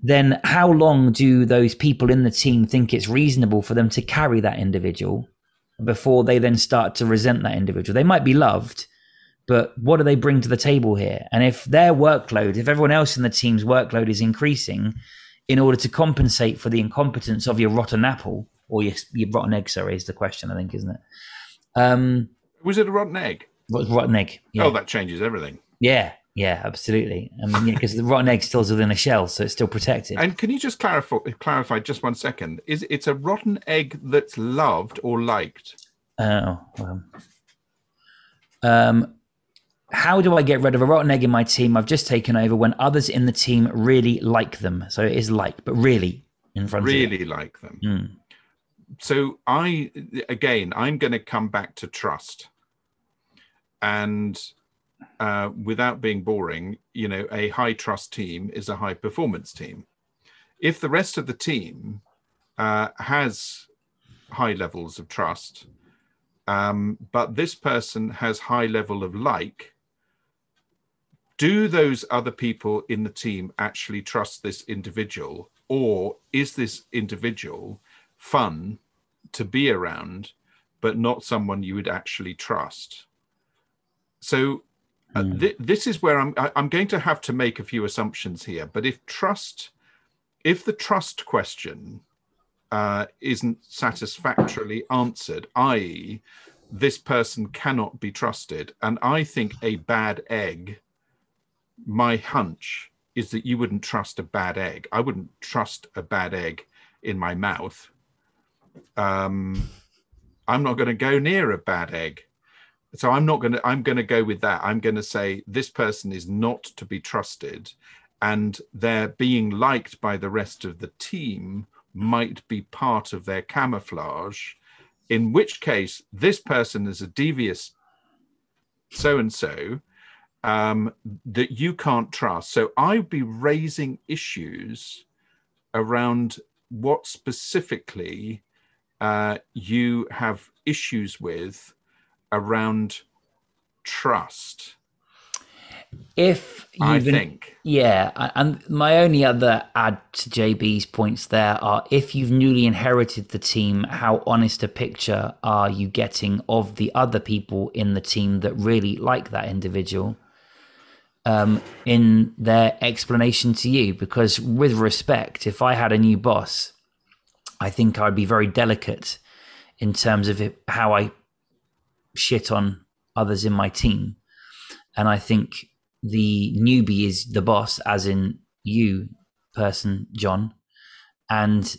Then, how long do those people in the team think it's reasonable for them to carry that individual before they then start to resent that individual? They might be loved, but what do they bring to the table here? And if their workload, if everyone else in the team's workload is increasing in order to compensate for the incompetence of your rotten apple, or your, your rotten egg, sorry, is the question, I think, isn't it? Um, Was it a rotten egg? rotten egg? Yeah. Oh, that changes everything. yeah, yeah, absolutely. I mean, yeah, because the rotten egg still is within a shell, so it's still protected. And can you just clarify clarify just one second? Is it's a rotten egg that's loved or liked? Oh, well. Um, how do I get rid of a rotten egg in my team I've just taken over when others in the team really like them? So it is like, but really in front of Really like them. Mm. so i again i'm going to come back to trust and uh, without being boring you know a high trust team is a high performance team if the rest of the team uh, has high levels of trust um, but this person has high level of like do those other people in the team actually trust this individual or is this individual fun to be around, but not someone you would actually trust. So uh, Mm. thi- this is where I'm. I- I'm going to have to make a few assumptions here. But if trust, if the trust question uh, isn't satisfactorily answered, i.e., this person cannot be trusted, and I think a bad egg. My hunch is that you wouldn't trust a bad egg. I wouldn't trust a bad egg in my mouth um, I'm not going to go near a bad egg. So I'm not going to. I'm going to go with that. I'm going to say this person is not to be trusted, and their being liked by the rest of the team might be part of their camouflage. In which case, this person is a devious so and so um, that you can't trust. So I'd be raising issues around what specifically uh, you have issues with around trust. If I you've think. Yeah, and my only other add to JB's points there are if you've newly inherited the team, how honest a picture are you getting of the other people in the team that really like that individual um, in their explanation to you? Because, with respect, if I had a new boss, I think I'd be very delicate in terms of how I shit on others in my team. And I think the newbie is the boss, as in you, person, John. And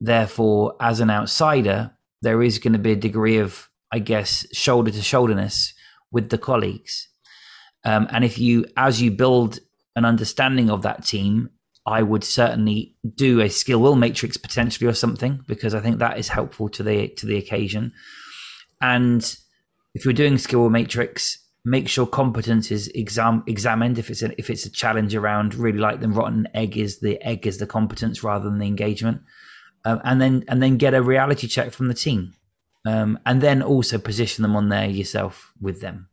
therefore, as an outsider, there is going to be a degree of, I guess, shoulder to shoulderness with the colleagues. Um, and if you, as you build an understanding of that team, I would certainly do a skill will matrix potentially or something because I think that is helpful to the to the occasion. And if you're doing skill will matrix, make sure competence is exam examined. If it's a, if it's a challenge around really like the rotten egg is the egg is the competence rather than the engagement. Um, and then and then get a reality check from the team. Um, and then also position them on there yourself with them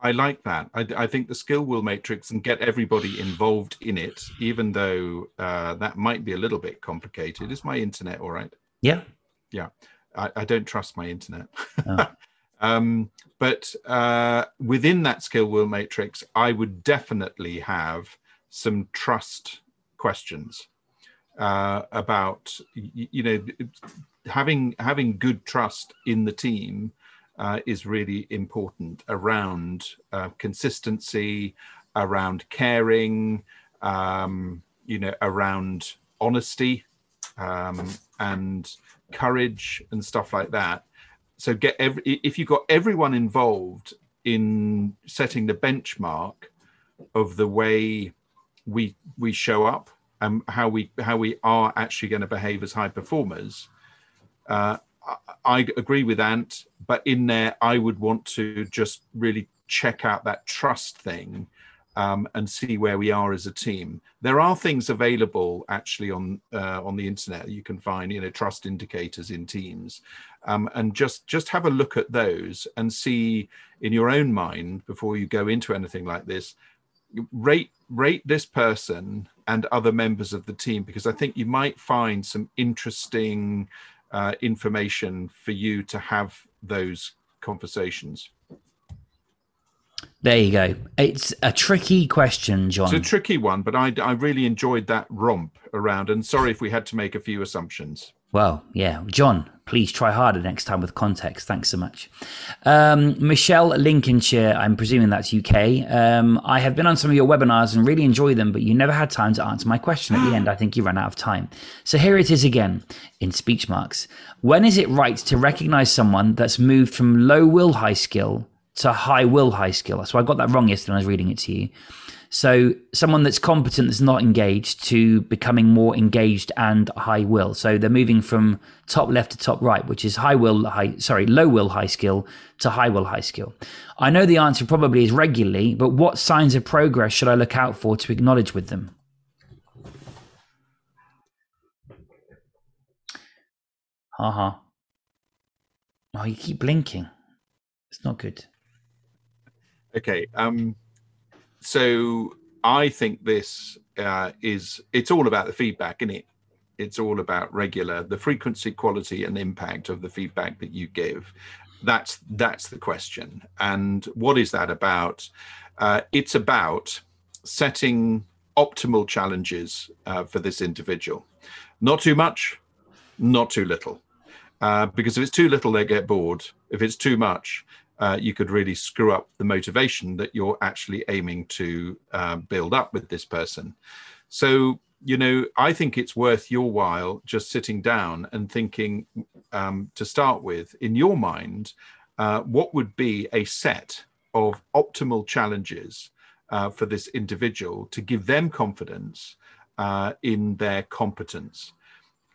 I like that. I, I, think the skill will matrix and get everybody involved in it, even though uh, that might be a little bit complicated. Is my internet all right? Yeah. Yeah. I, I don't trust my internet. Oh. um, but uh, within that skill will matrix, I would definitely have some trust questions uh, about, you, you know, having having good trust in the team uh, is really important around uh, consistency, around caring, um, you know, around honesty um, and courage and stuff like that. So get every if you've got everyone involved in setting the benchmark of the way we we show up and how we how we are actually going to behave as high performers, uh, I agree with Ant, but in there, I would want to just really check out that trust thing um, and see where we are as a team. There are things available actually on uh, on the internet you can find, you know, trust indicators in teams, um, and just just have a look at those and see in your own mind before you go into anything like this. Rate rate this person and other members of the team because I think you might find some interesting uh, information for you to have those conversations. There you go. It's a tricky question, John. It's a tricky one, but I, I really enjoyed that romp around. And sorry if we had to make a few assumptions. Well, yeah. John, please try harder next time with context. Thanks so much. Um, Michelle Lincolnshire, I'm presuming that's UK. Um, I have been on some of your webinars and really enjoy them, but you never had time to answer my question at the end. I think you ran out of time. So here it is again in speech marks. When is it right to recognize someone that's moved from low will high skill to high will high skill? So I got that wrong yesterday when I was reading it to you. So someone that's competent that's not engaged to becoming more engaged and high will. So they're moving from top left to top right, which is high will, high sorry, low will, high skill to high will, high skill. I know the answer probably is regularly, but what signs of progress should I look out for to acknowledge with them? Uh huh. Oh, you keep blinking. It's not good. Okay. Um so I think this uh, is it's all about the feedback, isn't it? It's all about regular, the frequency, quality, and impact of the feedback that you give. That's that's the question. And what is that about? Uh, it's about setting optimal challenges uh, for this individual. Not too much, not too little. Uh, because if it's too little, they get bored. If it's too much, uh, you could really screw up the motivation that you're actually aiming to uh, build up with this person. So, you know, I think it's worth your while just sitting down and thinking um, to start with, in your mind, uh, what would be a set of optimal challenges uh, for this individual to give them confidence uh, in their competence.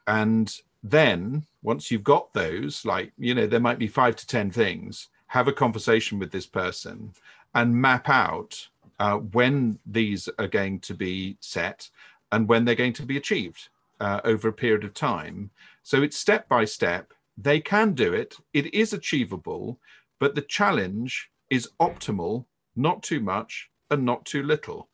And then once you've got those, like, you know, there might be five to 10 things have a conversation with this person and map out uh, when these are going to be set and when they're going to be achieved uh, over a period of time. So it's step by step. They can do it, it is achievable, but the challenge is optimal, not too much and not too little.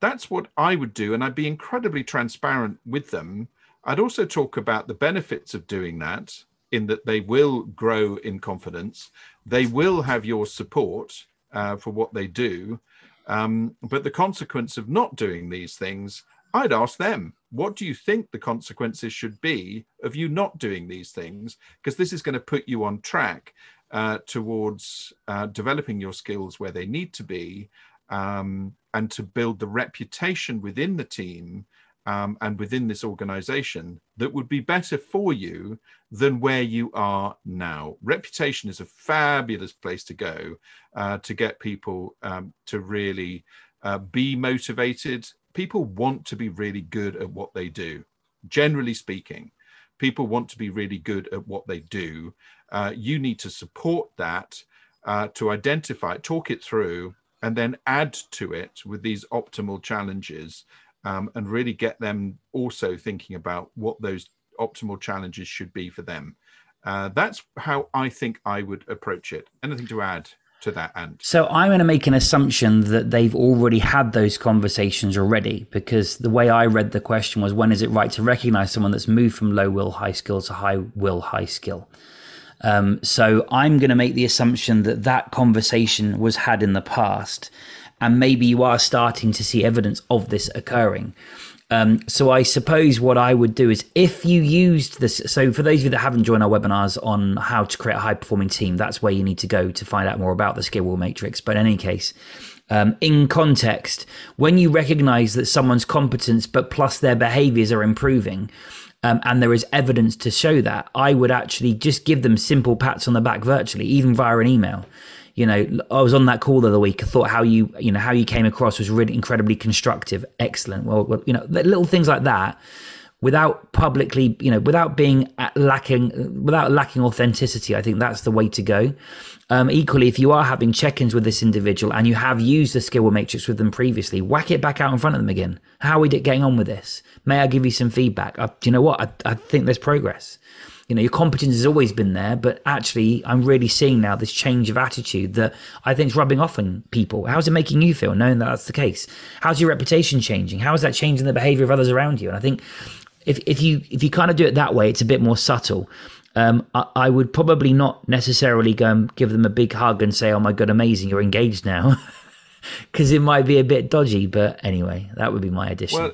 That's what I would do. And I'd be incredibly transparent with them. I'd also talk about the benefits of doing that in that they will grow in confidence. They will have your support uh, for what they do. Um, but the consequence of not doing these things, I'd ask them, what do you think the consequences should be of you not doing these things? Because this is going to put you on track uh, towards uh, developing your skills where they need to be um, and to build the reputation within the team um, and within this organization that would be better for you than where you are now. Reputation is a fabulous place to go uh, to get people um, to really uh, be motivated. People want to be really good at what they do, generally speaking. People want to be really good at what they do. Uh, you need to support that uh, to identify, talk it through, and then add to it with these optimal challenges um, and really get them also thinking about what those optimal challenges should be for them. Uh, that's how I think I would approach it. Anything to add? to that end. So I'm going to make an assumption that they've already had those conversations already, because the way I read the question was, when is it right to recognize someone that's moved from low will high skill to high will high skill? Um, so I'm going to make the assumption that that conversation was had in the past, and maybe you are starting to see evidence of this occurring. Um, so I suppose what I would do is if you used this. So for those of you that haven't joined our webinars on how to create a high performing team, that's where you need to go to find out more about the skill will matrix. But in any case, um, in context, when you recognize that someone's competence, but plus their behaviors are improving, um, and there is evidence to show that, I would actually just give them simple pats on the back virtually, even via an email. You know, I was on that call the other week. I thought how you, you know, how you came across was really incredibly constructive, excellent. Well, well you know, little things like that, without publicly, you know, without being lacking, without lacking authenticity. I think that's the way to go. Um, equally, if you are having check-ins with this individual and you have used the skill matrix with them previously, whack it back out in front of them again. How are we getting on with this? May I give you some feedback? Uh, do you know what? I, I think there's progress. You know, your competence has always been there, but actually, I'm really seeing now this change of attitude that I think is rubbing off on people. How's it making you feel knowing that that's the case? How's your reputation changing? How is that changing the behavior of others around you? And I think if, if you if you kind of do it that way, it's a bit more subtle. Um, I, I, would probably not necessarily go and give them a big hug and say, "Oh my god, amazing, you're engaged now," because it might be a bit dodgy. But anyway, that would be my addition. Well,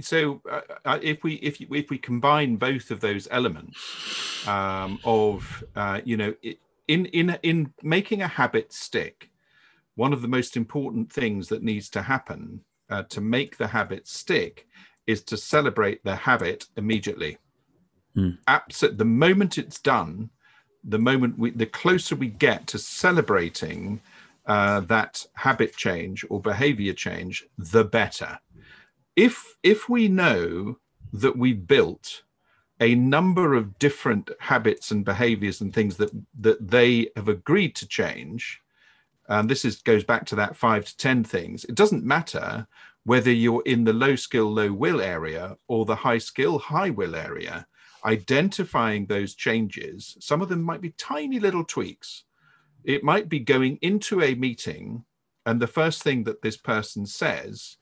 so uh, uh, if we if if we combine both of those elements um, of uh, you know in in in making a habit stick, one of the most important things that needs to happen uh, to make the habit stick is to celebrate the habit immediately. Mm. Absolute, the moment it's done, the moment we, the closer we get to celebrating uh, that habit change or behavior change, the better if if we know that we've built a number of different habits and behaviors and things that that they have agreed to change and this is goes back to that five to ten things it doesn't matter whether you're in the low skill low will area or the high skill high will area. Identifying those changes some of them might be tiny little tweaks. It might be going into a meeting and the first thing that this person says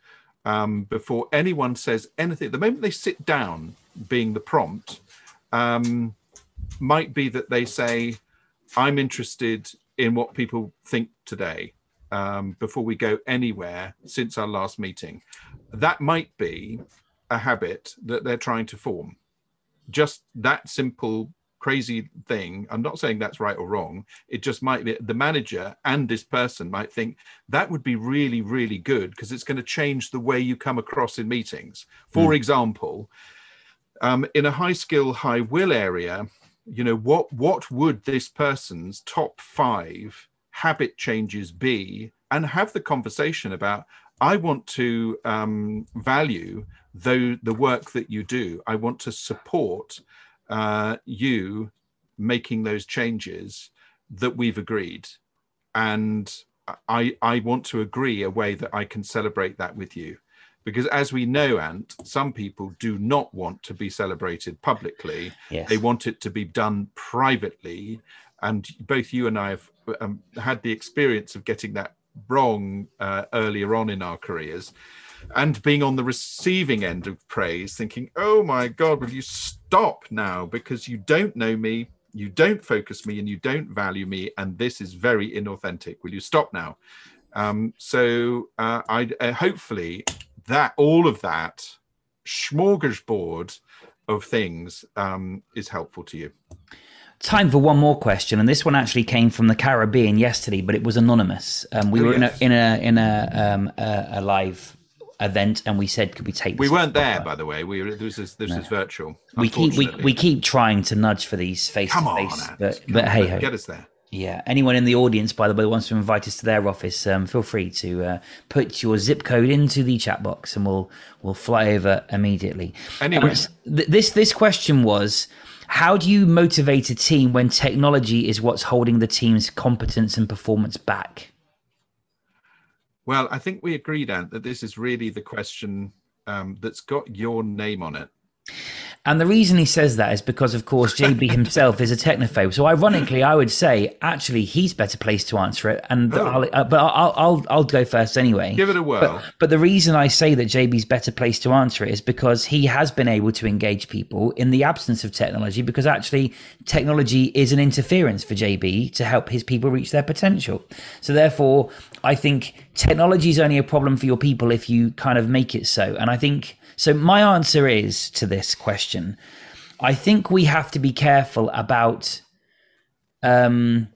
um, before anyone says anything. The moment they sit down, being the prompt, um, might be that they say, I'm interested in what people think today um, before we go anywhere since our last meeting. That might be a habit that they're trying to form. Just that simple crazy thing. I'm not saying that's right or wrong. It just might be the manager and this person might think that would be really, really good because it's going to change the way you come across in meetings. For mm. example, um, in a high skill, high will area, you know, what what would this person's top five habit changes be? And have the conversation about I want to um, value the, the work that you do. I want to support uh, you making those changes that we've agreed. And I, I want to agree a way that I can celebrate that with you. Because as we know, Ant, some people do not want to be celebrated publicly. Yes. They want it to be done privately. And both you and I have um, had the experience of getting that wrong uh, earlier on in our careers and being on the receiving end of praise, thinking, oh my God, will you stop now? Because you don't know me, you don't focus me, and you don't value me. And this is very inauthentic. Will you stop now? Um, so uh, I uh, hopefully that all of that smorgasbord of things um, is helpful to you. Time for one more question, and this one actually came from the Caribbean yesterday, but it was anonymous. Um, we oh, were yes. in a in a in a, um, a, a live event and we said could we take we weren't there by the way. We were this is this no. is virtual we keep we, we keep trying to nudge for these face to face but but hey ho. get us there. Yeah. Anyone in the audience by the way wants to invite us to their office um, feel free to uh, put your zip code into the chat box and we'll we'll fly over immediately. Anyway. Um, th- this this question was how do you motivate a team when technology is what's holding the team's competence and performance back? Well, I think we agreed, Ant, that this is really the question um, that's got your name on it. And the reason he says that is because, of course, JB himself is a technophobe. So, ironically, I would say actually he's better placed to answer it. And oh. I'll, uh, but I'll, I'll I'll go first anyway. Give it a whirl. But, but, the reason I say that JB's better placed to answer it is because he has been able to engage people in the absence of technology. Because actually, technology is an interference for JB to help his people reach their potential. So, therefore, I think technology is only a problem for your people if you kind of make it so. And I think so, my answer is to this question I think we have to be careful about um,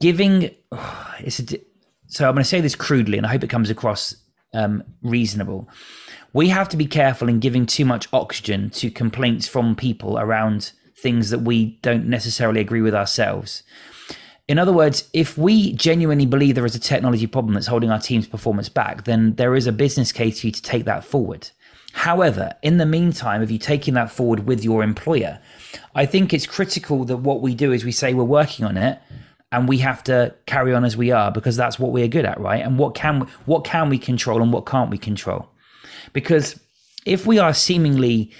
giving. Oh, it's a, so, I'm going to say this crudely, and I hope it comes across um, reasonable. We have to be careful in giving too much oxygen to complaints from people around things that we don't necessarily agree with ourselves. In other words, if we genuinely believe there is a technology problem that's holding our team's performance back, then there is a business case for you to take that forward. However, in the meantime, if you're taking that forward with your employer, I think it's critical that what we do is we say we're working on it and we have to carry on as we are because that's what we're good at, right? And what can what can we control and what can't we control? Because if we are seemingly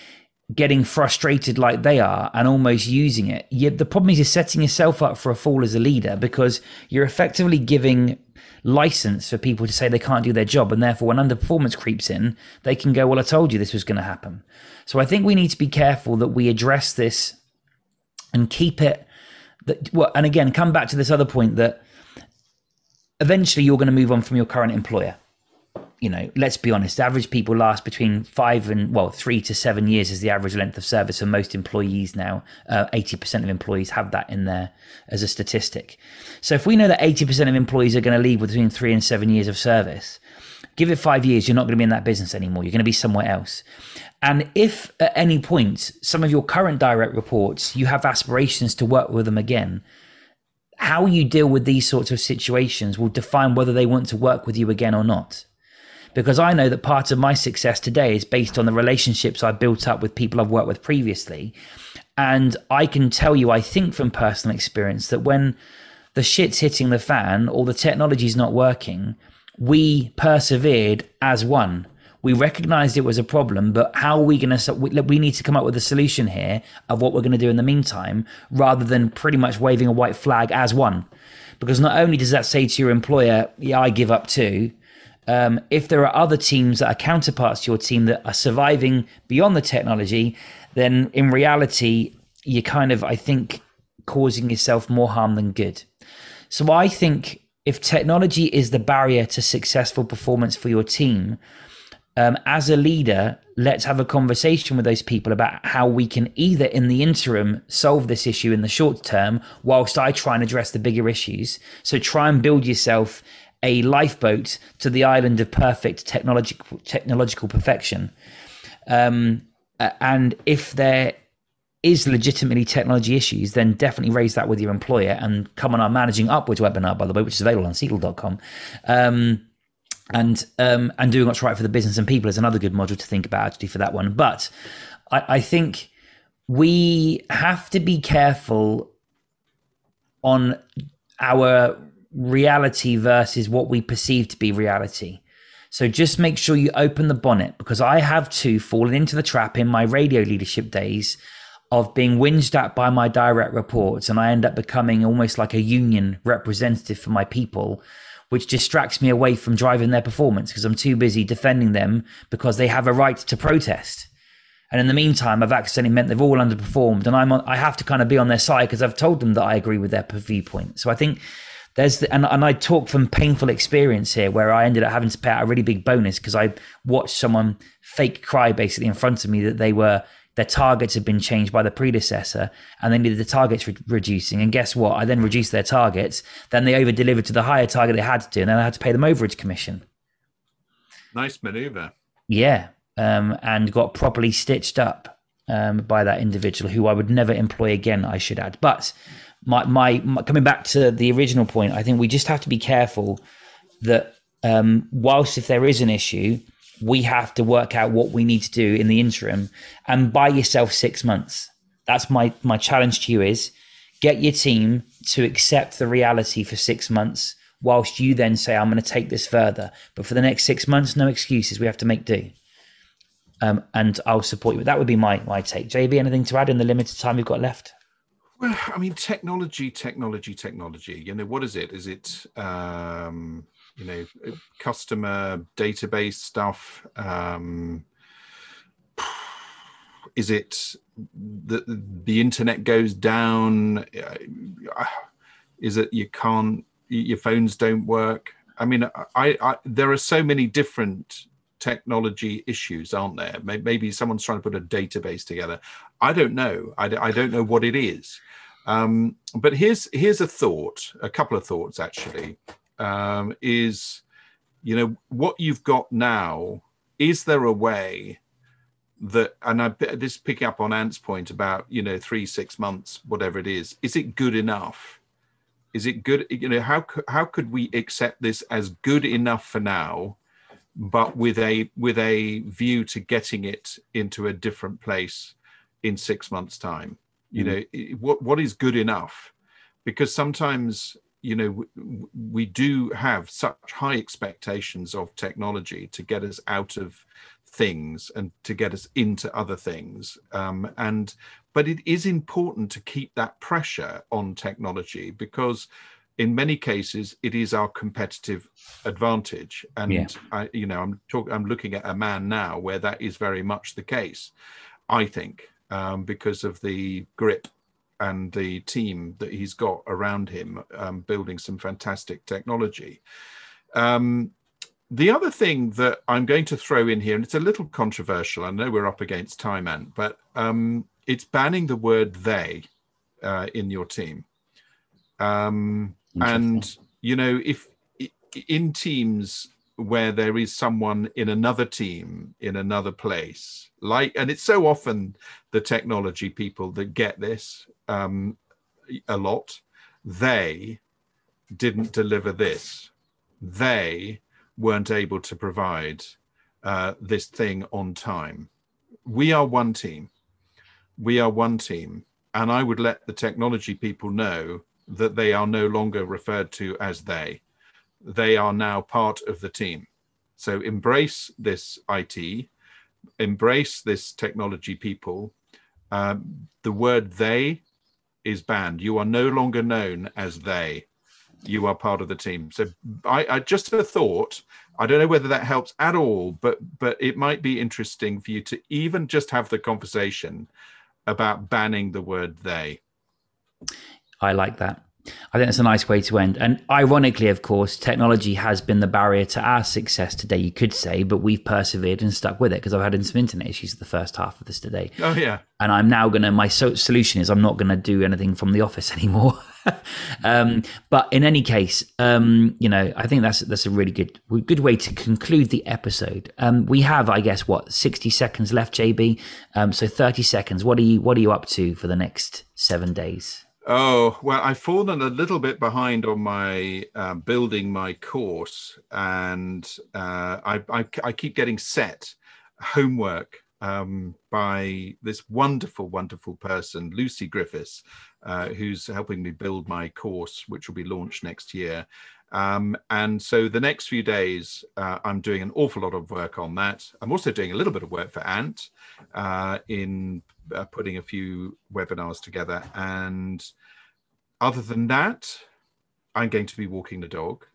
getting frustrated like they are and almost using it, the problem is you're setting yourself up for a fall as a leader because you're effectively giving license for people to say they can't do their job. And therefore, when underperformance creeps in, they can go, Well, I told you this was going to happen. So I think we need to be careful that we address this and keep it. That, well, and again, come back to this other point that eventually you're going to move on from your current employer you know, let's be honest, average people last between five and, well, three to seven years is the average length of service for most employees now. Uh, 80% of employees have that in there as a statistic. So if we know that 80% of employees are going to leave between three and seven years of service, give it five years, you're not going to be in that business anymore. You're going to be somewhere else. And if at any point, some of your current direct reports, you have aspirations to work with them again, how you deal with these sorts of situations will define whether they want to work with you again or not because I know that part of my success today is based on the relationships I built up with people I've worked with previously. And I can tell you, I think from personal experience, that when the shit's hitting the fan or the technology's not working, we persevered as one. We recognized it was a problem, but how are we going to? We need to come up with a solution here of what we're going to do in the meantime, rather than pretty much waving a white flag as one. Because not only does that say to your employer, "Yeah, I give up too," um, if there are other teams that are counterparts to your team that are surviving beyond the technology, then in reality, you're kind of, I think, causing yourself more harm than good. So I think if technology is the barrier to successful performance for your team, um, as a leader, let's have a conversation with those people about how we can either, in the interim, solve this issue in the short term, whilst I try and address the bigger issues. So try and build yourself a lifeboat to the island of perfect technological technological perfection. Um, and if there is legitimately technology issues, then definitely raise that with your employer and come on our managing upwards webinar, by the way, which is available on seedle.com. Um, and um, and doing what's right for the business and people is another good module to think about actually for that one. But I, I think we have to be careful on our reality versus what we perceive to be reality. So just make sure you open the bonnet because I have too fallen into the trap in my radio leadership days of being whinged at by my direct reports and I end up becoming almost like a union representative for my people which distracts me away from driving their performance because I'm too busy defending them because they have a right to protest. And in the meantime, I've accidentally meant they've all underperformed, and I'm on, I have to kind of be on their side because I've told them that I agree with their viewpoint. So I think there's the, and, and I talk from painful experience here where I ended up having to pay out a really big bonus because I watched someone fake cry basically in front of me that they were their targets had been changed by the predecessor and they needed the targets re- reducing. And guess what? I then reduced their targets. Then they over delivered to the higher target they had to do. And then I had to pay them overage commission. Nice maneuver. Yeah. Um, and got properly stitched up um, by that individual who I would never employ again, I should add. But my, my, my coming back to the original point, I think we just have to be careful that um, whilst if there is an issue, we have to work out what we need to do in the interim and buy yourself six months. that's my my challenge to you is get your team to accept the reality for six months whilst you then say i'm going to take this further. But for the next six months no excuses. We have to make do. Um, and i'll support you. That would be my my take. Jb anything to add in the limited time we've got left well i mean technology technology technology you know what is it is it um you know customer database stuff um is it the the internet goes down? Uh, is it you can't your phones don't work? I mean, I, I there are so many different technology issues, aren't there? Maybe someone's trying to put a database together. I don't know. I, I don't know what it is. Um, but here's here's a thought, a couple of thoughts actually. Um, is you know what you've got now? Is there a way that and I this picking up on Ant's point about you know three six months whatever it is is it good enough is it good you know how how could we accept this as good enough for now but with a with a view to getting it into a different place in six months time. You mm. know what what is good enough? Because sometimes you know we do have such high expectations of technology to get us out of things and to get us into other things. Um, and but it is important to keep that pressure on technology because in many cases it is our competitive advantage. And yeah. I, you know i'm talking i'm looking at a man now where that is very much the case i think um, because of the grip and the team that he's got around him um, building some fantastic technology um, the other thing that I'm going to throw in here, and it's a little controversial, I know we're up against time, Ant, but um, it's banning the word they uh, in your team. Um, and, you know, if in teams where there is someone in another team in another place, like, and it's so often the technology people that get this um, a lot, they didn't deliver this. They weren't able to provide uh, this thing on time. We are one team. We are one team. And I would let the technology people know that they are no longer referred to as they. They are now part of the team. So embrace this IT, embrace this technology people. Um, the word they is banned. You are no longer known as they you are part of the team. So I, I just a thought. I don't know whether that helps at all, but but it might be interesting for you to even just have the conversation about banning the word they. I like that. I think that's a nice way to end. And ironically, of course, technology has been the barrier to our success today, you could say, but we've persevered and stuck with it because I've had some internet issues the first half of this today. Oh, yeah. And I'm now going to, my so- solution is I'm not going to do anything from the office anymore. um, but in any case, um, you know, I think that's that's a really good good way to conclude the episode. Um, we have, I guess, what sixty seconds left, JB. Um, so thirty seconds. What are you What are you up to for the next seven days? Oh well, I've fallen a little bit behind on my uh, building my course, and uh, I, I I keep getting set homework um, by this wonderful, wonderful person, Lucy Griffiths, uh, who's helping me build my course, which will be launched next year. Um, and so the next few days, uh, I'm doing an awful lot of work on that. I'm also doing a little bit of work for Ant uh, in uh, putting a few webinars together. And other than that, I'm going to be walking the dog.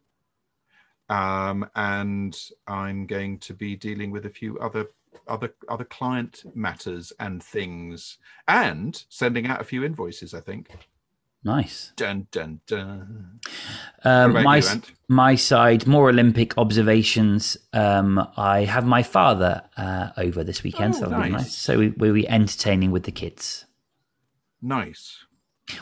Um, and I'm going to be dealing with a few other other other client matters and things, and sending out a few invoices. I think. Nice. Dun dun dun. Um, my you, my side, more Olympic observations. Um, I have my father uh, over this weekend, oh, so nice. nice. So we, we'll be entertaining with the kids. Nice.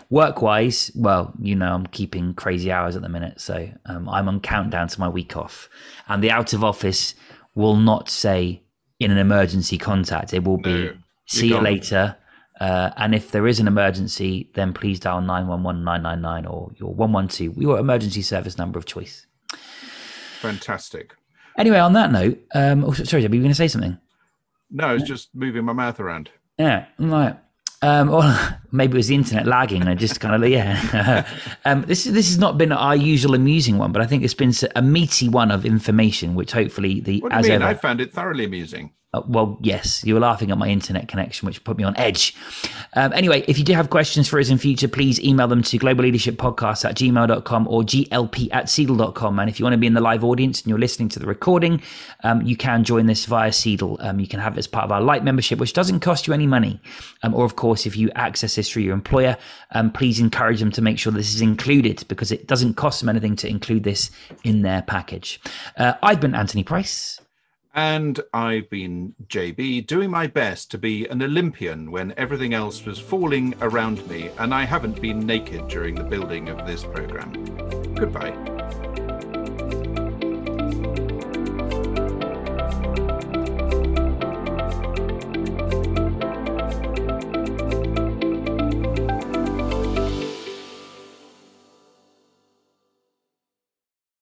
Work wise, well, you know, I'm keeping crazy hours at the minute, so um, I'm on countdown to my week off, and the out of office will not say in an emergency contact. It will be no, see you later. Uh, and if there is an emergency, then please dial 911 999 or your 112, your emergency service number of choice. Fantastic. Anyway, on that note, um, oh, sorry, are you going to say something? No, it's just moving my mouth around. Yeah, right. Um, well, maybe it was the internet lagging. I just kind of yeah. um, this this has not been our usual amusing one, but I think it's been a meaty one of information, which hopefully the what do you mean? Ever, I found it thoroughly amusing. Uh, well, yes, you were laughing at my internet connection, which put me on edge. Um, anyway, if you do have questions for us in future, please email them to globalleadershippodcast at gmail.com or glp at seedle.com. And if you want to be in the live audience and you're listening to the recording, um, you can join this via Seedle. Um, you can have it as part of our light membership, which doesn't cost you any money. Um, or, of course, if you access this through your employer, um, please encourage them to make sure this is included because it doesn't cost them anything to include this in their package. Uh, I've been Anthony Price. And I've been JB, doing my best to be an Olympian when everything else was falling around me, and I haven't been naked during the building of this program. Goodbye.